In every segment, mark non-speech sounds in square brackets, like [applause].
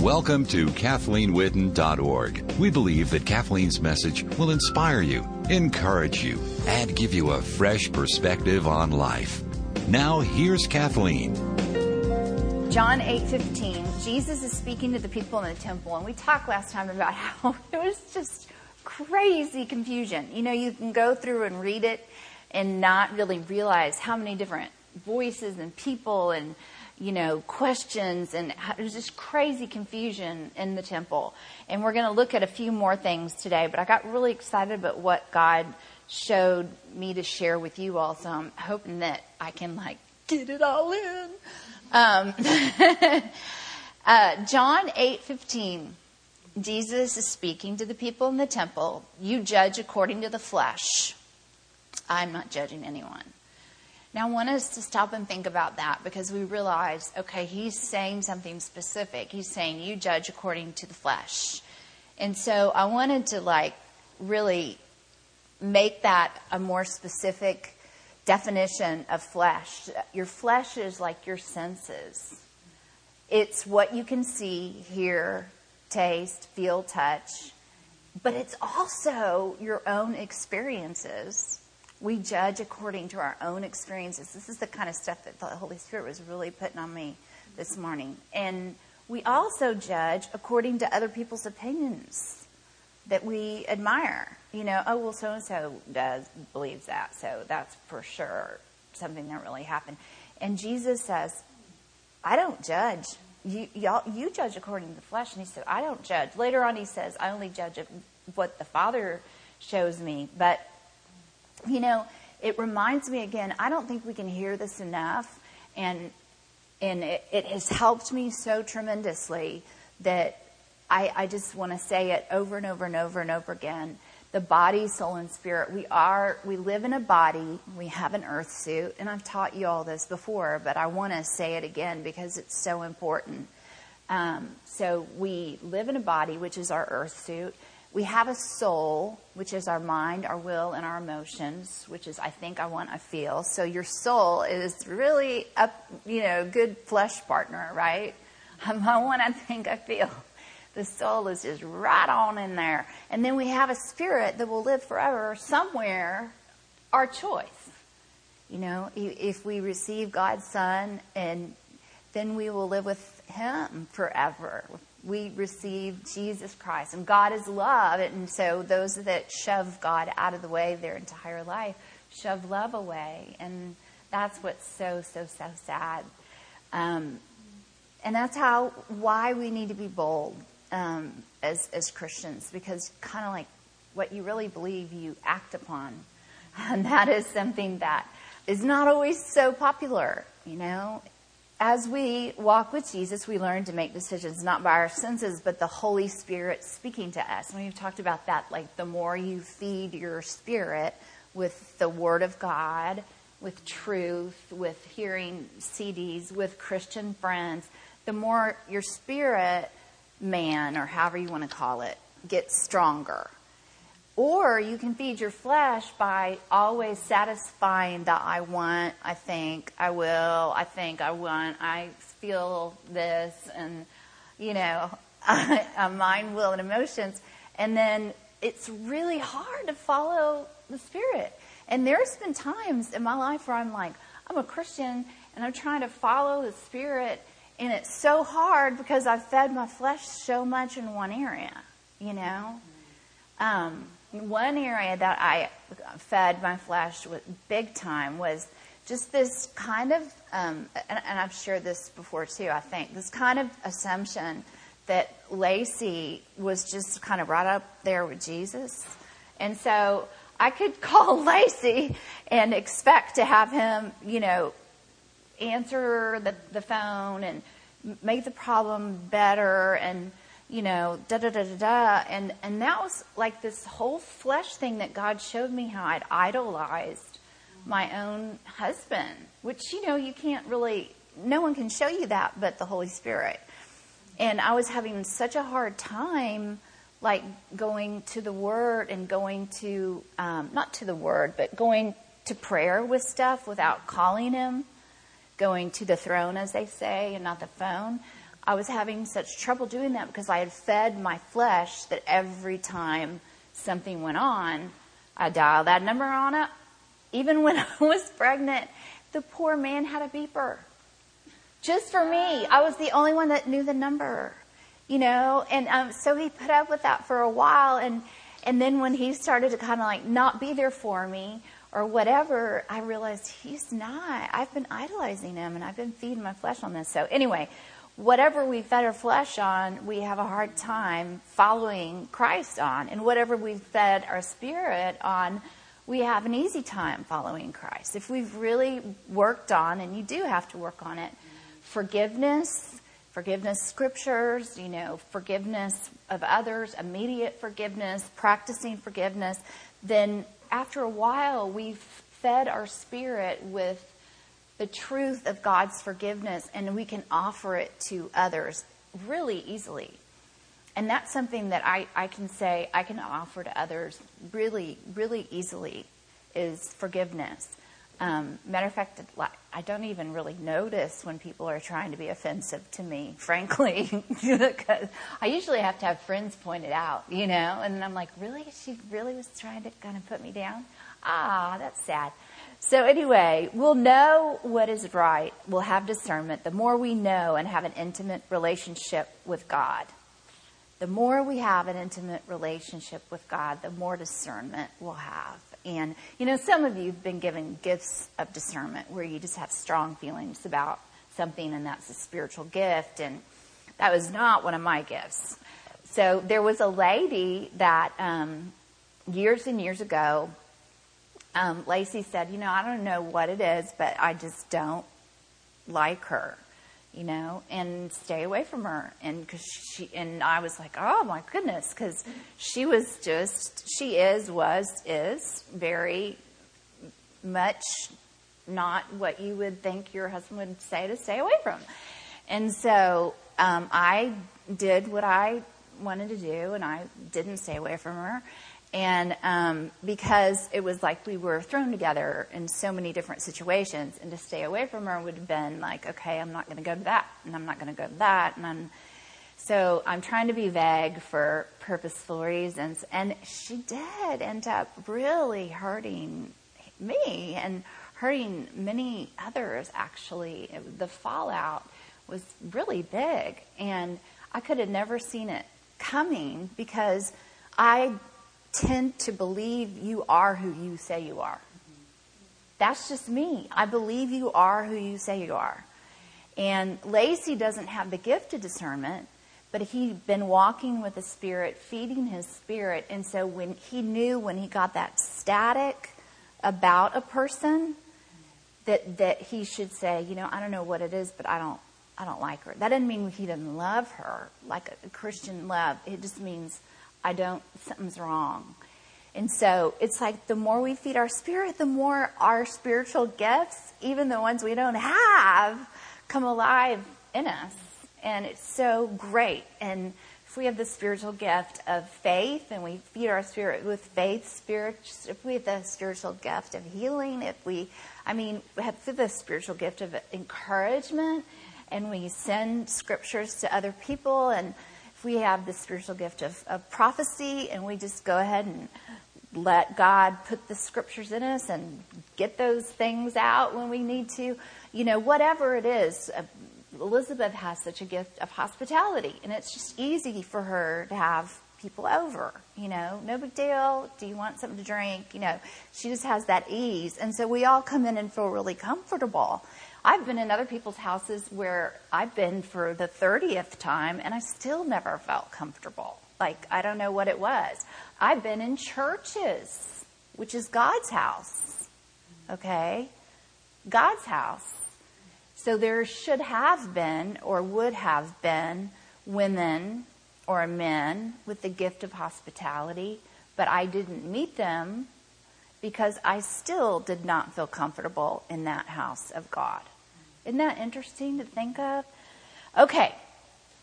Welcome to KathleenWitten.org. We believe that Kathleen's message will inspire you, encourage you, and give you a fresh perspective on life. Now, here's Kathleen. John 8:15. Jesus is speaking to the people in the temple, and we talked last time about [laughs] how it was just crazy confusion. You know, you can go through and read it and not really realize how many different voices and people and you know, questions and there's just crazy confusion in the temple. And we're going to look at a few more things today, but I got really excited about what God showed me to share with you all. So I'm hoping that I can like get it all in. Um, [laughs] uh, John 8:15. Jesus is speaking to the people in the temple. You judge according to the flesh. I'm not judging anyone. Now, I want us to stop and think about that because we realize, okay, he's saying something specific. He's saying, you judge according to the flesh. And so I wanted to, like, really make that a more specific definition of flesh. Your flesh is like your senses, it's what you can see, hear, taste, feel, touch, but it's also your own experiences we judge according to our own experiences. This is the kind of stuff that the Holy Spirit was really putting on me this morning. And we also judge according to other people's opinions that we admire. You know, oh, well, so and so does, believes that, so that's for sure something that really happened. And Jesus says, I don't judge. You, y'all, you judge according to the flesh. And he said, I don't judge. Later on, he says, I only judge of what the Father shows me. But you know, it reminds me again, I don't think we can hear this enough. And, and it, it has helped me so tremendously that I, I just want to say it over and over and over and over again. The body, soul, and spirit. We are, we live in a body. We have an earth suit. And I've taught you all this before, but I want to say it again because it's so important. Um, so we live in a body, which is our earth suit. We have a soul, which is our mind, our will, and our emotions, which is I think, I want, I feel. So your soul is really a you know good flesh partner, right? [laughs] I want, I think, I feel. The soul is just right on in there, and then we have a spirit that will live forever somewhere. Our choice, you know, if we receive God's Son, and then we will live with Him forever, we receive Jesus Christ. And God is love. And so those that shove God out of the way their entire life shove love away. And that's what's so, so, so sad. Um, and that's how, why we need to be bold um, as, as Christians, because kind of like what you really believe, you act upon. [laughs] And that is something that is not always so popular, you know as we walk with Jesus, we learn to make decisions not by our senses, but the Holy Spirit speaking to us. And we've talked about that. Like the more you feed your spirit with the Word of God, with truth, with hearing CDs, with Christian friends, the more your spirit man, or however you want to call it, gets stronger. Or you can feed your flesh by always satisfying the I want, I think, I will, I think, I want, I feel this, and, you know, [laughs] mind, will, and emotions. And then it's really hard to follow the Spirit. And there's been times in my life where I'm like, I'm a Christian and I'm trying to follow the Spirit, and it's so hard because I've fed my flesh so much in one area, you know? Um, one area that I fed my flesh with big time was just this kind of, um, and, and, I've shared this before too, I think, this kind of assumption that Lacey was just kind of right up there with Jesus. And so I could [laughs] call Lacey and expect to have him, you know, answer the, the phone and make the problem better and you know, da da da da da. And, and that was like this whole flesh thing that God showed me how I'd idolized my own husband, which, you know, you can't really, no one can show you that but the Holy Spirit. And I was having such a hard time, like going to the Word and going to, um, not to the Word, but going to prayer with stuff without calling Him, going to the throne, as they say, and not the phone. I was having such trouble doing that because I had fed my flesh that every time something went on, I dialed that number on it. Even when [laughs] I was pregnant, the poor man had a beeper. Just for me. I was the only one that knew the number, you know, and um, so he put up with that for a while. And, and then when he started to kind of like not be there for me or whatever, I realized he's not. I've been idolizing him and I've been feeding my flesh on this. So anyway, whatever we fed our flesh on, we have a hard time following Christ on. And whatever we fed our spirit on, we have an easy time following Christ. If we've really worked on, and you do have to work on it, forgiveness, forgiveness scriptures, you know, forgiveness of others, immediate forgiveness, practicing forgiveness, then after a while we've fed our spirit with the truth of God's forgiveness and we can offer it to others really easily. And that's something that I, I can say I can offer to others really, really easily is forgiveness. Um, matter of fact, I don't even really notice when people are trying to be offensive to me, [laughs] frankly, because I usually have to have friends point it out, you know, and I'm like, really? She really was trying to kind of put me down? Ah, that's sad. So anyway, we'll know what is right. We'll have discernment. The more we know and have an intimate relationship with God, the more we have an intimate relationship with God, the more discernment we'll have. And, you know, some of you have been given gifts of discernment where you just have strong feelings about something and that's a spiritual gift. And that was not one of my gifts. So there was a lady that, um, years and years ago, um, Lacey said, you know, I don't know what it is, but I just don't like her, you know, and stay away from her. And cause she, and I was like, oh my goodness, cause she was just, she is, was, is very much not what you would think your husband would say to stay away from. And so, um, I did what I wanted to do and I didn't stay away from her. And um, because it was like we were thrown together in so many different situations, and to stay away from her would have been like, okay, I'm not going to go to that, and I'm not going to go to that, and I'm. So I'm trying to be vague for purposeful reasons, and she did end up really hurting me and hurting many others. Actually, the fallout was really big, and I could have never seen it coming because I tend to believe you are who you say you are. That's just me. I believe you are who you say you are. And Lacey doesn't have the gift of discernment, but he'd been walking with the Spirit, feeding his spirit. And so when he knew when he got that static about a person, that, that he should say, you know, I don't know what it is, but I don't, I don't like her. That doesn't mean he doesn't love her like a Christian love. It just means I don't, something's wrong. And so it's like the more we feed our spirit, the more our spiritual gifts, even the ones we don't have, come alive in us. And it's so great. And if we have the spiritual gift of faith and we feed our spirit with faith, spirit, if we have the spiritual gift of healing, if we, I mean, we have the spiritual gift of encouragement and we send scriptures to other people and we have the spiritual gift of, of prophecy and we just go ahead and let God put the scriptures in us and get those things out when we need to, you know, whatever it is. Uh, Elizabeth has such a gift of hospitality and it's just easy for her to have people over, you know, no big deal. Do you want something to drink? You know, she just has that ease. And so we all come in and feel really comfortable. I've been in other people's houses where I've been for the 30th time and I still never felt comfortable. Like, I don't know what it was. I've been in churches, which is God's house. Okay? God's house. So there should have been or would have been women or men with the gift of hospitality, but I didn't meet them because I still did not feel comfortable in that house of God. Isn't that interesting to think of? Okay,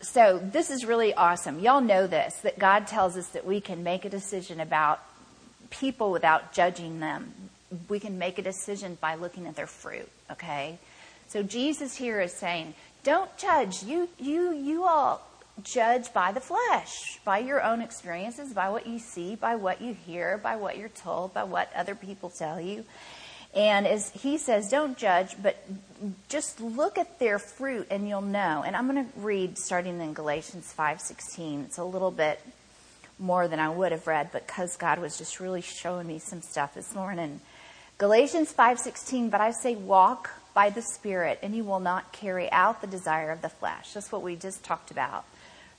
so this is really awesome. Y'all know this that God tells us that we can make a decision about people without judging them. We can make a decision by looking at their fruit, okay? So Jesus here is saying don't judge. You, you, you all judge by the flesh, by your own experiences, by what you see, by what you hear, by what you're told, by what other people tell you. And as he says, don't judge, but just look at their fruit and you'll know. And I'm going to read starting in Galatians 5:16. It's a little bit more than I would have read because God was just really showing me some stuff this morning. Galatians 5:16, but I say walk by the spirit and you will not carry out the desire of the flesh. That's what we just talked about.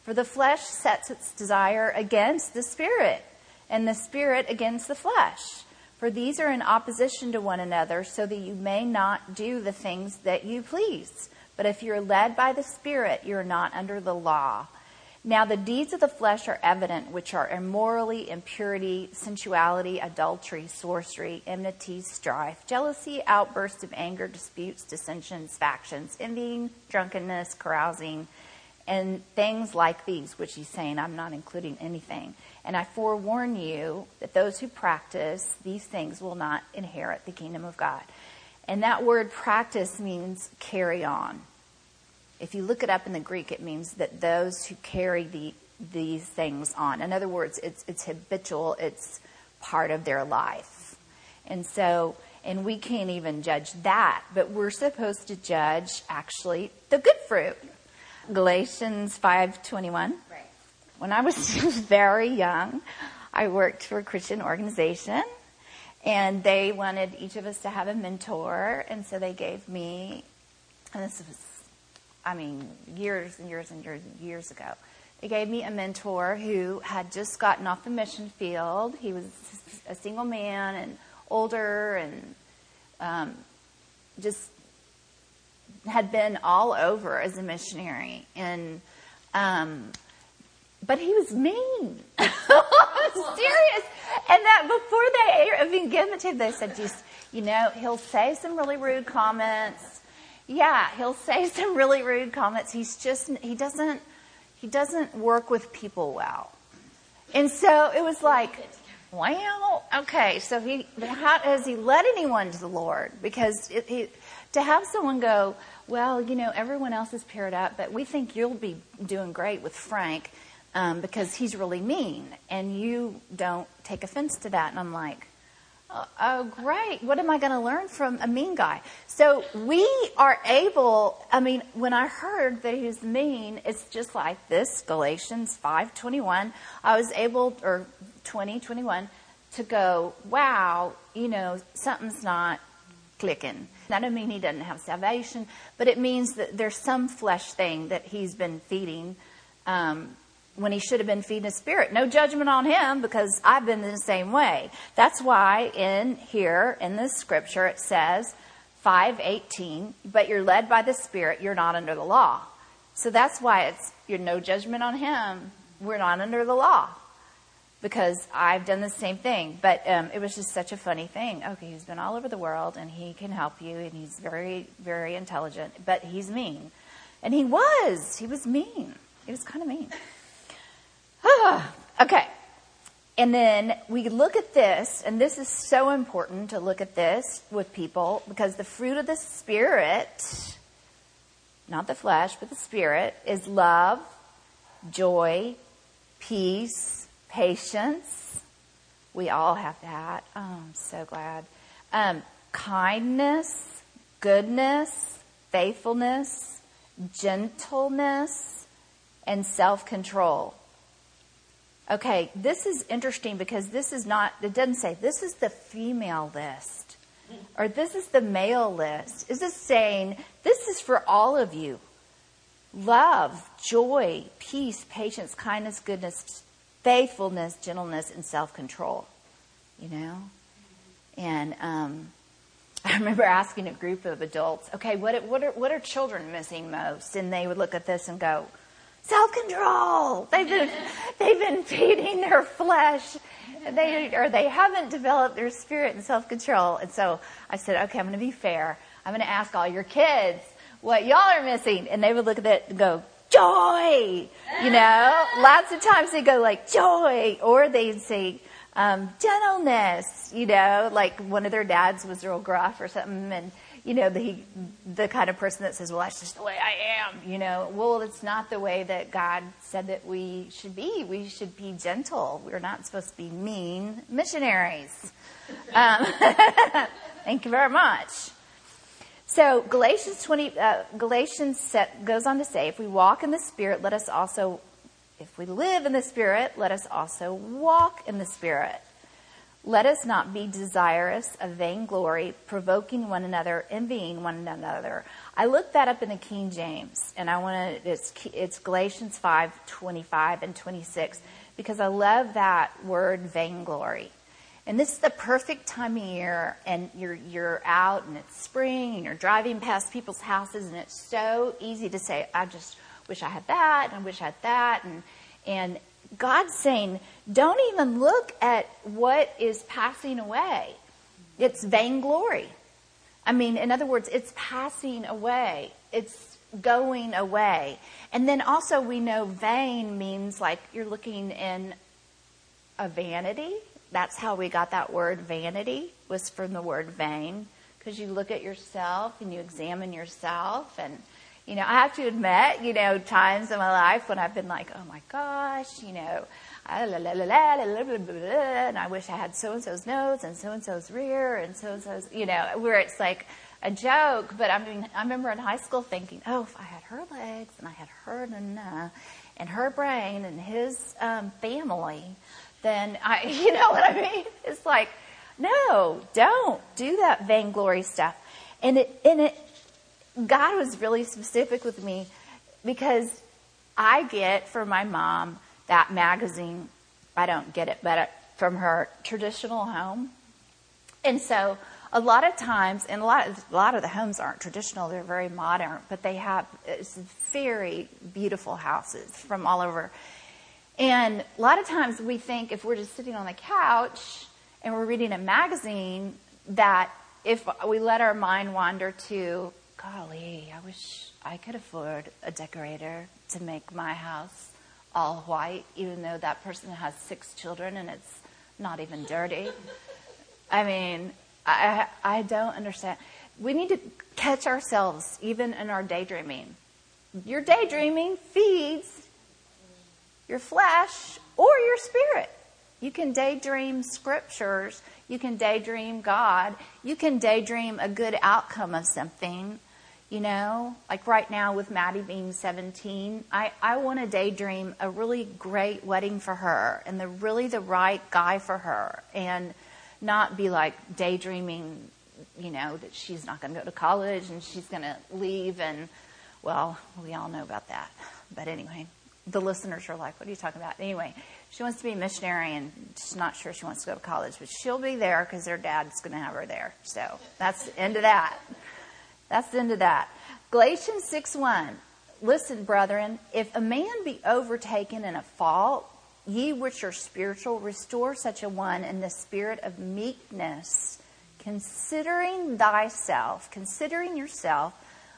For the flesh sets its desire against the spirit and the spirit against the flesh. For these are in opposition to one another so that you may not do the things that you please. But if you're led by the spirit, you're not under the law. Now the deeds of the flesh are evident, which are immorality, impurity, sensuality, adultery, sorcery, enmity, strife, jealousy, outbursts of anger, disputes, dissensions, factions, envying, drunkenness, carousing, and things like these, which he's saying, I'm not including anything. And I forewarn you that those who practice these things will not inherit the kingdom of God. And that word practice means carry on. If you look it up in the Greek, it means that those who carry the, these things on. In other words, it's, it's habitual, it's part of their life. And so, and we can't even judge that, but we're supposed to judge actually the good fruit. Galatians 5:21. Right. When I was [laughs] very young, I worked for a Christian organization and they wanted each of us to have a mentor and so they gave me and this was I mean, years and years and years and years ago. They gave me a mentor who had just gotten off the mission field. He was a single man and older and um, just had been all over as a missionary. And um, but he was mean. [laughs] serious. And that before they even given to him, they said, just, you know, he'll say some really rude comments yeah, he'll say [laughs] some really rude comments. He's just he doesn't he doesn't work with people well. And so it was like, well, okay, so he how has he led anyone to the Lord? Because it, he, to have someone go, well, you know, everyone else is paired up, but we think you'll be doing great with Frank um, because he's really mean, and you don't take offense to that. And I'm like, Oh, oh, great. What am I going to learn from a mean guy? So we are able, I mean, when I heard that he was mean, it's just like this, Galatians 5.21. I was able, or 2021, to go, wow, you know, something's not clicking. That doesn't mean he doesn't have salvation, but it means that there's some flesh thing that he's been feeding um, when he should have been feeding his spirit. No judgment on him because I've been the same way. That's why in here in this scripture it says 518, but you're led by the spirit, you're not under the law. So that's why it's you're no judgment on him. We're not under the law because I've done the same thing. But um, it was just such a funny thing. Okay, he's been all over the world and he can help you and he's very, very intelligent, but he's mean. And he was. He was mean. He was kind of mean. [sighs] okay. And then we look at this, and this is so important to look at this with people because the fruit of the Spirit, not the flesh, but the Spirit, is love, joy, peace, patience. We all have that. Oh, I'm so glad. Um, kindness, goodness, faithfulness, gentleness, and self control. Okay, this is interesting because this is not, it doesn't say, this is the female list or this is the male list. Is this saying, this is for all of you? Love, joy, peace, patience, kindness, goodness, faithfulness, gentleness, and self control. You know? And um, [laughs] I remember asking a group of adults, okay, what, what, are, what are children missing most? And they would look at this and go, self control. They've been, [laughs] they've been feeding their flesh. They, or they haven't developed their spirit and self control. And so I said, okay, I'm going to be fair. I'm going to ask all your kids what y'all are missing. And they would look at it and go, joy. You know, lots of times they go like joy, or they'd say, um, gentleness, you know, like one of their dads was real gruff or something. And, you know, the, the kind of person that says, well, that's just the way I am, you know. Well, it's not the way that God said that we should be. We should be gentle. We're not supposed to be mean missionaries. Um, [laughs] thank you very much. So Galatians 20, uh, Galatians set, goes on to say, if we walk in the Spirit, let us also, if we live in the Spirit, let us also walk in the Spirit. Let us not be desirous of vainglory, provoking one another, envying one another. I looked that up in the King James, and I want to, it's, it's Galatians 5, 25 and 26, because I love that word vainglory. And this is the perfect time of year, and you're, you're out, and it's spring, and you're driving past people's houses, and it's so easy to say, I just wish I had that, and I wish I had that, and, and God's saying, don't even look at what is passing away. It's vainglory. I mean, in other words, it's passing away. It's going away. And then also we know vain means like you're looking in a vanity. That's how we got that word vanity was from the word vain because you look at yourself and you examine yourself and you know, I have to admit, you know, times in my life when I've been like, oh my gosh, you know, and I wish I had so and so's nose and so and so's rear and so and so's, you know, where it's like a joke. But I mean, I remember in high school thinking, oh, if I had her legs and I had her and, and her brain and his um, family, then I, [laughs] you know what I mean? It's like, no, don't do that vainglory stuff. And it, and it, God was really specific with me because I get from my mom that magazine. I don't get it, but uh, from her traditional home. And so a lot of times, and a lot of, a lot of the homes aren't traditional, they're very modern, but they have uh, very beautiful houses from all over. And a lot of times we think if we're just sitting on the couch and we're reading a magazine, that if we let our mind wander to golly, I wish I could afford a decorator to make my house all white, even though that person has six children and it's not even dirty. I mean, I, I don't understand. We need to catch ourselves even in our daydreaming. Your daydreaming feeds your flesh or your spirit. You can daydream scriptures. You can daydream God. You can daydream a good outcome of something. You know, like right now with Maddie being 17, I, I want to daydream a really great wedding for her and the really the right guy for her and not be like daydreaming, you know, that she's not going to go to college and she's going to leave and, well, we all know about that. But anyway, the listeners are like, what are you talking about? Anyway, she wants to be a missionary and she's not sure she wants to go to college, but she'll be there because her dad's going to have her there. So that's the end of that. That's the end of that. Galatians 6 1. Listen, brethren, if a man be overtaken in a fault, ye which are spiritual, restore such a one in the spirit of meekness, considering thyself, considering yourself,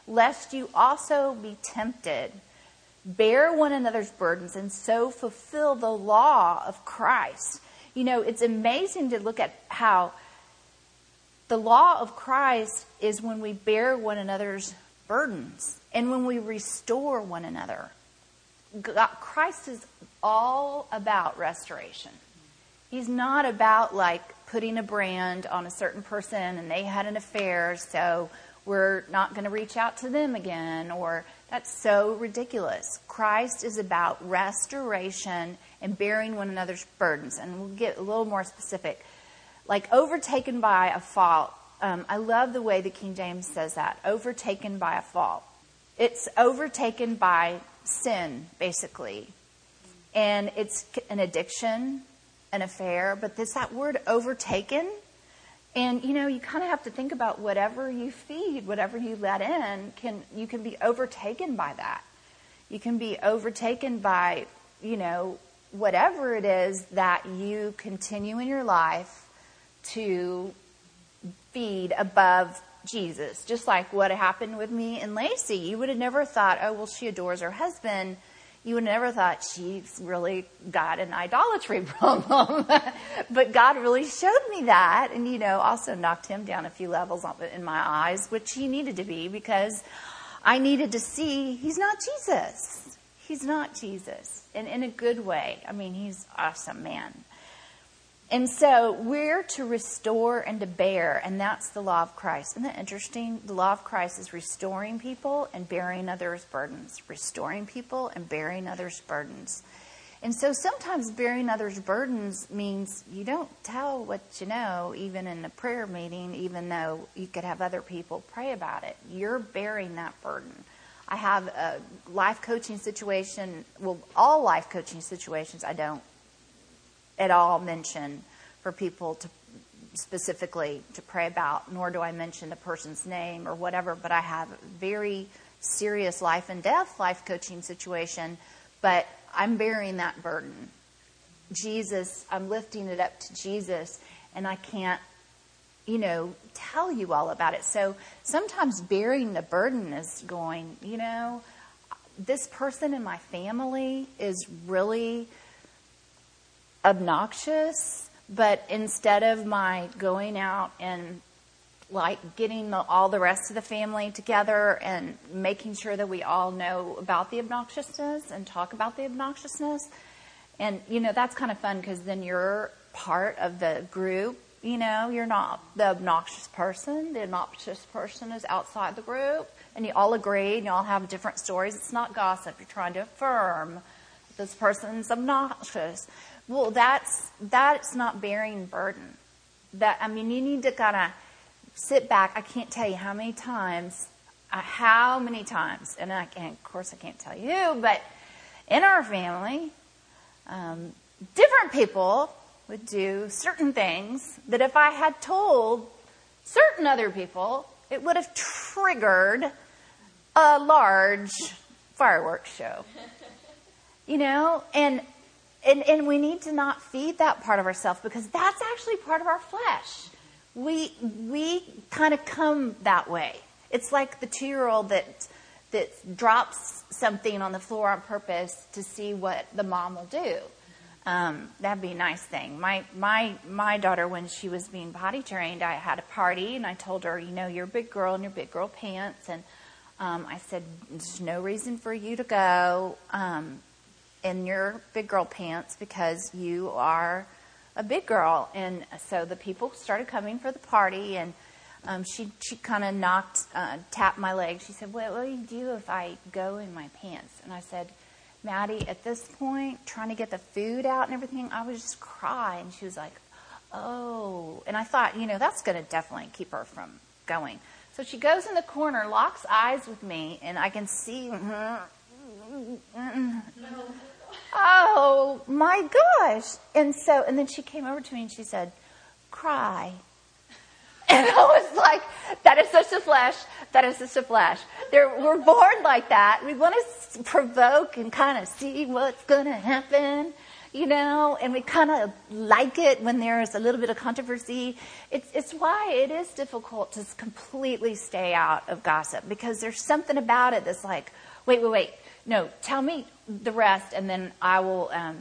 lest you also be tempted. Bear one another's burdens and so fulfill the law of Christ. You know, it's amazing to look at how the law of Christ is when we bear one another's burdens and when we restore one another. God, Christ is all about restoration. He's not about like putting a brand on a certain person and they had an affair, so we're not going to reach out to them again, or that's so ridiculous. Christ is about restoration and bearing one another's burdens. And we'll get a little more specific like overtaken by a fault. Um, I love the way the King James says that overtaken by a fault. It's overtaken by sin, basically. And it's an addiction, an affair, but it's that word overtaken. And you know, you kind of have to think about whatever you feed, whatever you let in, can you can be overtaken by that. You can be overtaken by, you know, whatever it is that you continue in your life to feed above Jesus, just like what happened with me and Lacey. You would have never thought, oh, well, she adores her husband, you would never thought she's really got an idolatry [laughs] problem. but God really showed me that and, you know, also knocked him down a few levels in my eyes, which he needed to be because I needed to see he's not Jesus. He's not Jesus. And in a good way. I mean, he's awesome man. And so we're to restore and to bear, and that's the law of Christ. Isn't that interesting? The law of Christ is restoring people and bearing others' burdens. Restoring people and bearing others' burdens. And so sometimes bearing others' burdens means you don't tell what you know, even in a prayer meeting, even though you could have other people pray about it. You're bearing that burden. I have a life coaching situation, well, all life coaching situations I don't at all mention for people to specifically to pray about, nor do I mention the person's name or whatever, but I have a very serious life and death life coaching situation, but I'm bearing that burden. Jesus, I'm lifting it up to Jesus, and I can't, you know, tell you all about it. So sometimes bearing the burden is going, you know, this person in my family is really obnoxious, but instead of my going out and like getting the, all the rest of the family together and making sure that we all know about the obnoxiousness and talk about the obnoxiousness. And, you know, that's kind of fun because then you're part of the group. You know, you're not the obnoxious person. The obnoxious person is outside the group. And you all agree and you all have different stories. It's not gossip. You're trying to affirm this person's obnoxious. Well, that's that's not bearing burden. That I mean, you need to kind of sit back. I can't tell you how many times, uh, how many times, and I of course, I can't tell you, but in our family, um, different people would do certain things that if I had told certain other people, it would have triggered a large fireworks show. You know, and and, and we need to not feed that part of ourselves because that's actually part of our flesh. We, we kind of come that way. It's like the two year old that, that drops something on the floor on purpose to see what the mom will do. Um, that'd be a nice thing. My, my, my daughter, when she was being potty trained, I had a party and I told her, you know, you're a big girl in your big girl pants. And um, I said, there's no reason for you to go. Um, in your big girl pants because you are a big girl. And so the people started coming for the party, and um, she she kind of knocked, uh, tapped my leg. She said, "What will you do if I go in my pants?" And I said, "Maddie, at this point, trying to get the food out and everything, I would just cry." And she was like, "Oh," and I thought, you know, that's going to definitely keep her from going. So she goes in the corner, locks eyes with me, and I can see. Mm-hmm, oh my gosh. And so, and then she came over to me and she said, cry. [laughs] And I was like, that is such a flesh. That is such a flesh. There, we're born like that. We want to provoke and kind of see what's going to happen, you know, and we kind of like it when there's a little bit of controversy. It's, it's why it is difficult to completely stay out of gossip because there's something about it that's like, wait, wait, wait. No, tell me the rest, and then I will. Um,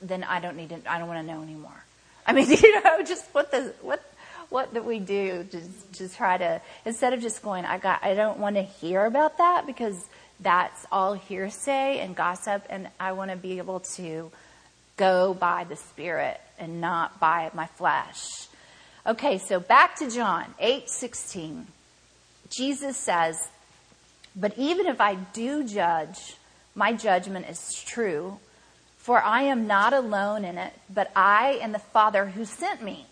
then I don't need to. I don't want to know anymore. I mean, [laughs] you know, just what the what what do we do to to try to instead of just going, I got. I don't want to hear about that because that's all hearsay and gossip, and I want to be able to go by the Spirit and not by my flesh. Okay, so back to John eight sixteen. Jesus says, "But even if I do judge." my judgment is true, for I am not alone in it, but I and the Father who sent me.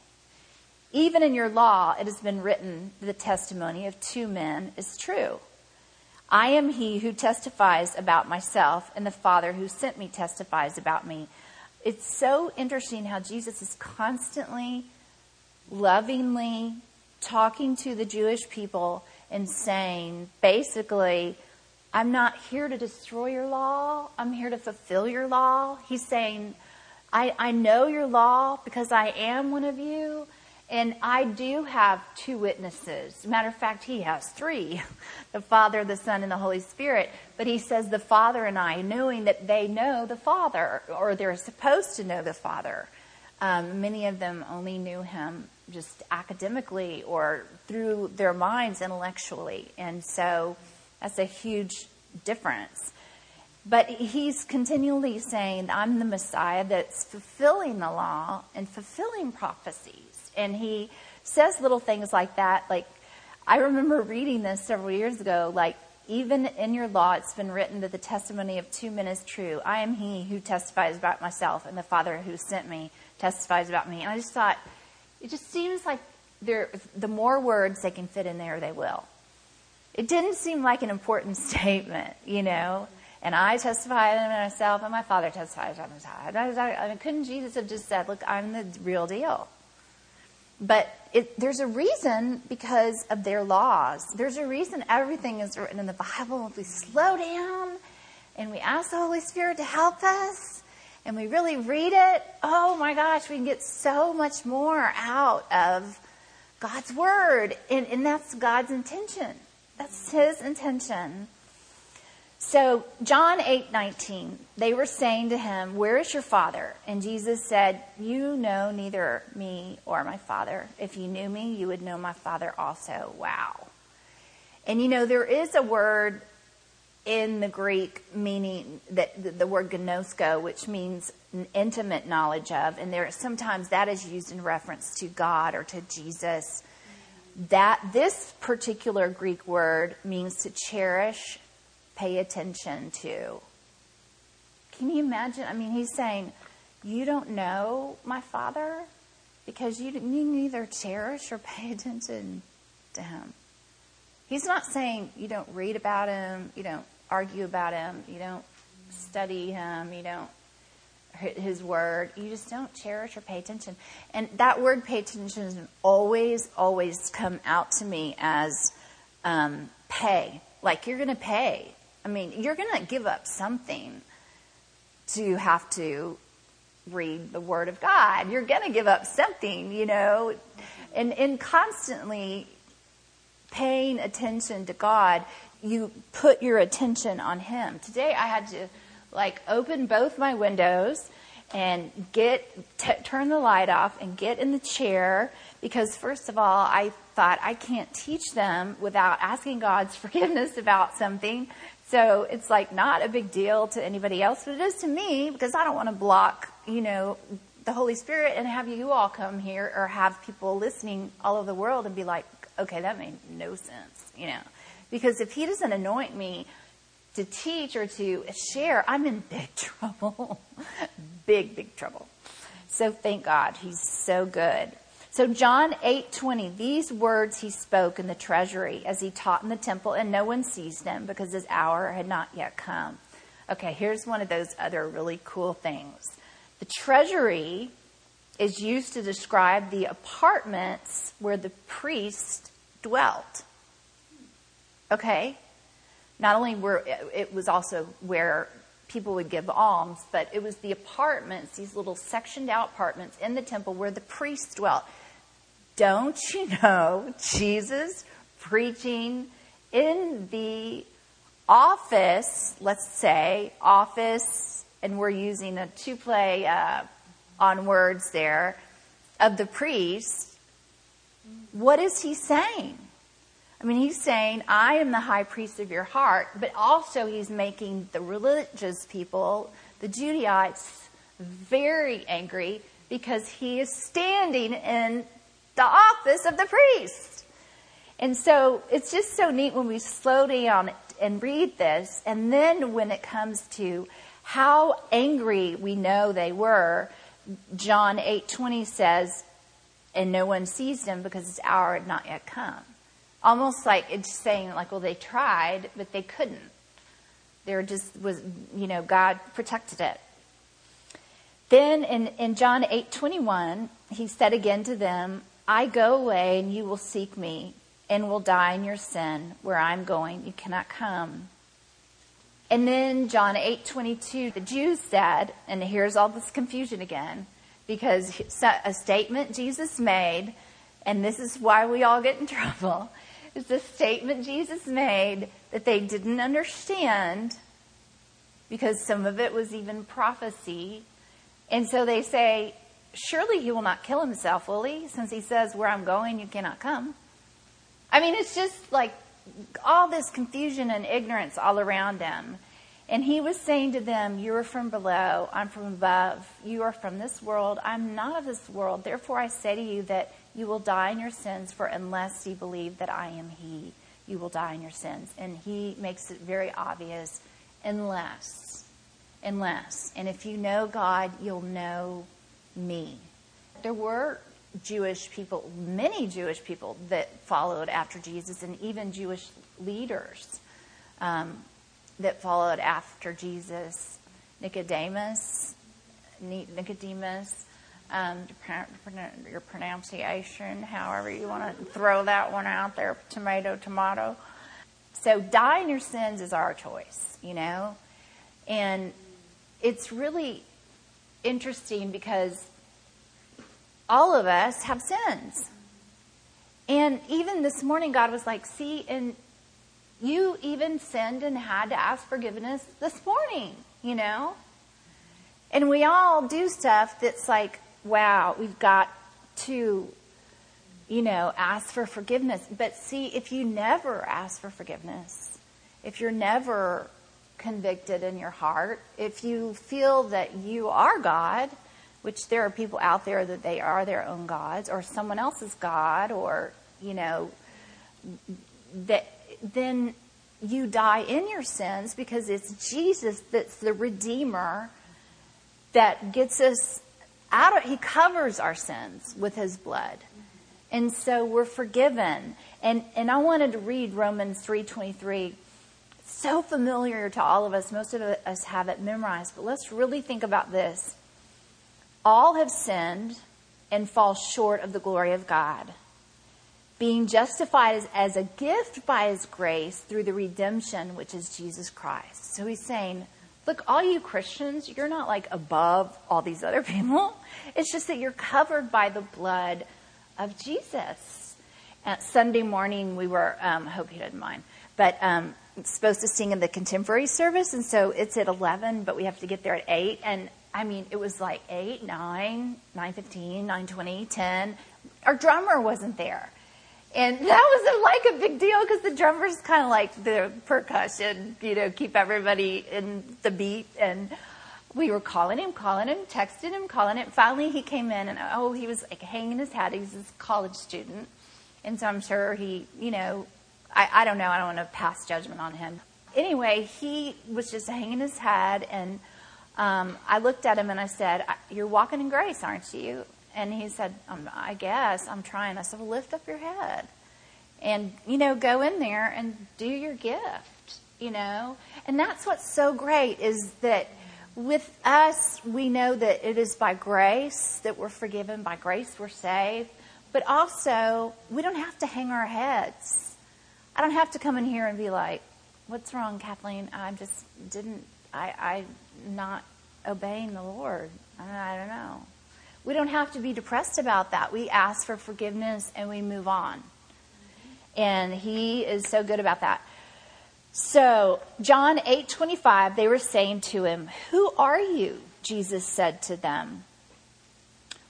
Even in your law, it has been written, the testimony of two men is true. I am he who testifies about myself, and the Father who sent me testifies about me. It's so interesting how Jesus is constantly, lovingly talking to the Jewish people and saying, basically, I'm not here to destroy your law. I'm here to fulfill your law. He's saying, I, I know your law because I am one of you. And I do have two witnesses. Matter of fact, he has three [laughs] the Father, the Son, and the Holy Spirit. But he says the Father and I, knowing that they know the Father, or they're supposed to know the Father. Um, many of them only knew him just academically or through their minds intellectually. And so that's a huge difference. But he's continually saying, I'm the Messiah that's fulfilling the law and fulfilling prophecies. And he says little things like that. Like, I remember reading this several years ago, like, even in your law, it's been written that the testimony of two men is true. I am he who testifies about myself, and the Father who sent me testifies about me. And I just thought, it just seems like the more words they can fit in there, they will. It didn't seem like an important [laughs] statement, you know. And I testify of myself, and my Father testifies of myself. I couldn't Jesus have just said, "Look, I'm the real deal"? But it, there's a reason because of their laws. There's a reason everything is written in the Bible. If we slow down and we ask the Holy Spirit to help us, and we really read it, oh my gosh, we can get so much more out of God's Word. And, and that's God's intention. That's His intention. So, John 8 19, they were saying to him, Where is your Father? And Jesus said, You know neither me or my Father. If you knew me, you would know my Father also. Wow. And you know, there is a word in the Greek meaning that the word gnosko, which means intimate knowledge of, and there sometimes that is used in reference to God or to Jesus. That this particular Greek word means to cherish, pay attention to. Can you imagine? I mean, he's saying, You don't know my father because you, you neither cherish or pay [laughs] attention to him. He's not saying you don't read about him, you don't argue about him, you don't study him, you don't his word, you just don't cherish or pay attention. And that word pay attention always, always come out to me as um, pay. Like you're going to pay. I mean, you're going to give up something to have to read the Word of God. You're going to give up something, you know, and, and constantly paying attention to God you put your attention on Him. Today I had to like open both my windows and get t- turn the light off and get in the chair because first of all I thought I can't teach them without asking God's [laughs] forgiveness about something. So it's like not a big deal to anybody else, but it is to me because I don't want to block, you know, the Holy Spirit and have you all come here or have people listening all over the world and be like, okay, that made no sense, you know. Because if he doesn't anoint me to teach or to share, I'm in big [laughs] trouble. big, big trouble. So thank God. He's so good. So John 8:20 these words he spoke in the treasury as he taught in the temple and no one seized him because his hour had not yet come. Okay, here's one of those other really cool things. The treasury is used to describe the apartments where the priest dwelt. Okay? Not only were it was also where people would give alms, but it was the apartments, these little sectioned out apartments in the temple where the priests dwelt. Don't you know Jesus preaching in the office, let's say, office, and we're using a two play uh, on words there, of the priest, what is he saying? I mean, he's saying, I am the high priest of your heart, but also he's making the religious people, the Judaites, very angry because he is standing in the office of the priest. And so it's just so neat when we slow down and read this, and then when it comes to how angry we know they were, John 8:20 says, and no one seized him because his hour had not yet come almost like it's saying like, well, they tried, but they couldn't. There just was, you know, God protected it. Then in, in John 8 21, he said again to them, I go away and you will seek me and will die in your sin. Where I'm going, you cannot come. And then John 8 22, the Jews said, and here's all this confusion again, because a statement Jesus made and this is why we all get in [laughs] trouble, is the statement Jesus made that they didn't understand because some of it was even prophecy. And so they say, Surely he will not kill himself, will he? Since he says, Where I'm going, you cannot come. I mean, it's just like all this confusion and ignorance all around them. And he was saying to them, You are from below, I'm from above. You are from this world, I'm not of this world. Therefore, I say to you that you will die in your sins, for unless you believe that I am he, you will die in your sins. And he makes it very obvious unless, unless. And if you know God, you'll know me. There were Jewish people, many Jewish people that followed after Jesus, and even Jewish leaders um, that followed after Jesus. Nicodemus, Nicodemus, um, your pronunciation, however you want to throw that one out there, tomato, tomato. So, die in your sins is our choice, you know? And it's really interesting because all of us have sins. And even this morning, God was like, see, and you even sinned and had to ask forgiveness this morning, you know? And we all do stuff that's like, wow, we've got to, you know, ask for forgiveness. But see, if you never ask for forgiveness, if you're never convicted in your heart, if you feel that you are God, which there are people out there that they are their own gods or someone else's God or, you know, that then you die in your sins because it's Jesus that's the Redeemer that gets us out of, he covers our sins with his blood. And so we're forgiven. And, and I wanted to read Romans 3.23. So familiar to all of us. Most of us have it memorized. But let's really think about this. All have sinned and fall short of the glory of God, being justified as, as, a gift by his grace through the redemption which is Jesus Christ. So he's saying, look, all you Christians, you're not like above all these other [laughs] people. It's just that you're covered by the blood of Jesus. At Sunday morning, we were, um, I hope you didn't mind, but um, supposed to sing in the contemporary service, and so it's at 11, but we have to get there at 8. And I mean, it was like 8, 9, 9.15, 9.20, 10. Our drummer wasn't there. And that was like a big deal because the drummer's kind of like the percussion, you know, keep everybody in the beat. And we were calling him, calling him, texting him, calling him. Finally, he came in and, oh, he was like hanging his hat. He's a college student. And so I'm sure he, you know, I, I don't know. I don't want to pass judgment on him. Anyway, he was just hanging his head and – um, I looked at him and I said, You're walking in grace, aren't you? And he said, um, I guess I'm trying. I said, Well, lift up your head and, you know, go in there and do your gift, you know? And that's what's so great is that with us, we know that it is by grace that we're forgiven, by grace we're saved, but also we don't have to hang our heads. I don't have to come in here and be like, What's wrong, Kathleen? I just didn't, I, I not obeying the Lord. I don't know. We don't have to be depressed about that. We ask for forgiveness and we move on. And he is so good about that. So, John 8:25 they were saying to him, "Who are you?" Jesus said to them.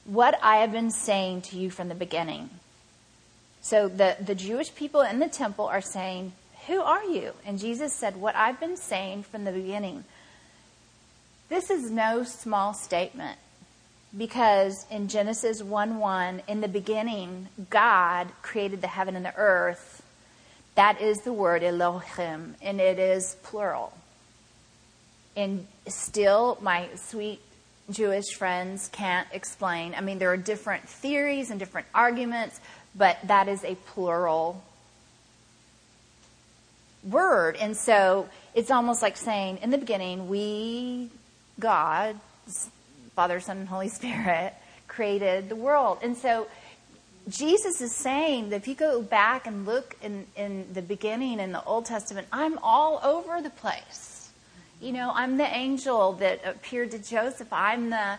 "What I have been saying to you from the beginning." So the the Jewish people in the temple are saying, "Who are you?" And Jesus said, "What I've been saying from the beginning." This is no small statement because in Genesis 1 1, in the beginning, God created the heaven and the earth. That is the word Elohim, and it is plural. And still, my sweet Jewish friends can't explain. I mean, there are different theories and different arguments, but that is a plural word. And so it's almost like saying, in the beginning, we God, Father, Son, and Holy Spirit, [laughs] created the world. And so Jesus is saying that if you go back and look in, in the beginning in the Old Testament, I'm all over the place. You know, I'm the angel that appeared to Joseph. I'm the,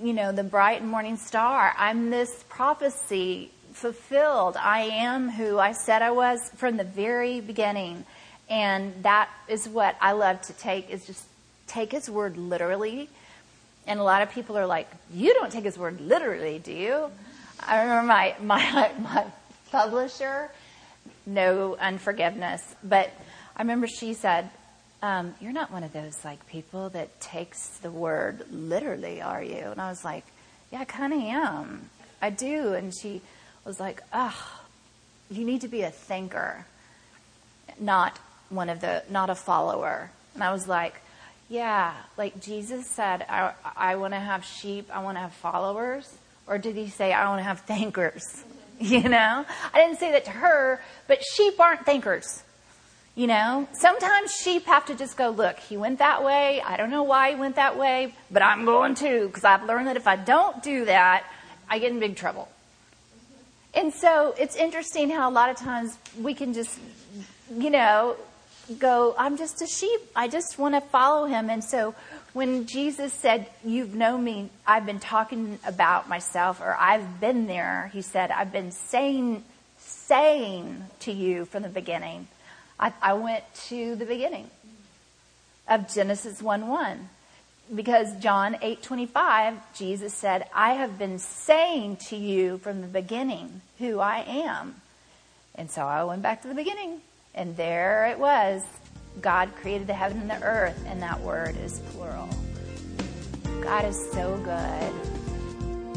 you know, the bright morning star. I'm this prophecy fulfilled. I am who I said I was from the very beginning. And that is what I love to take is just take his word literally. And a lot of people are like, you don't take his word literally, do you? I remember my, my, my publisher, no unforgiveness, but I remember she said, um, you're not one of those like people that takes the word literally, are you? And I was like, yeah, I kind of am. I do. And she was like, oh, you need to be a thinker, not one of the, not a follower. And I was like, yeah, like Jesus said, I, I want to have sheep, I want to have followers. Or did he say, I want to have thinkers? [laughs] You know? I didn't say that to her, but sheep aren't thinkers. You know, sometimes sheep have to just go, look, he went that way. I don't know why he went that way, but I'm going to because I've learned that if I don't do that, I get in big trouble. And so it's interesting how a lot of times we can just, you know, go, I'm just a sheep. I just want to follow him. And so when Jesus said, You've known me, I've been talking about myself, or I've been there, he said, I've been saying, saying to you from the beginning. I, I went to the beginning of Genesis 1 1. Because John 8:25 Jesus said, "I have been saying to you from the beginning who I am." And so I went back to the beginning, and there it was. God created the heaven and the earth, and that word is plural. God is so good.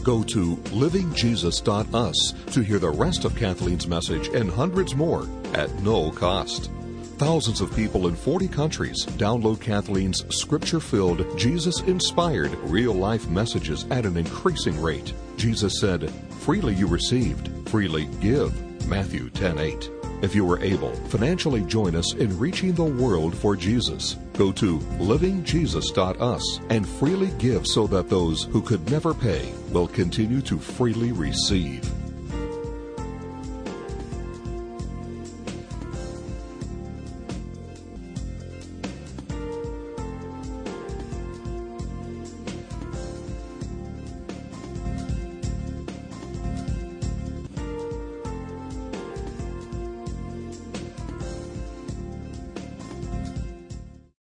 Go to livingjesus.us to hear the rest of Kathleen's message and hundreds more at no cost. Thousands of people in 40 countries download Kathleen's scripture filled, Jesus inspired, real life messages at an increasing rate. Jesus said, Freely you received, freely give. Matthew 10 8. If you are able, financially join us in reaching the world for Jesus. Go to livingjesus.us and freely give so that those who could never pay will continue to freely receive.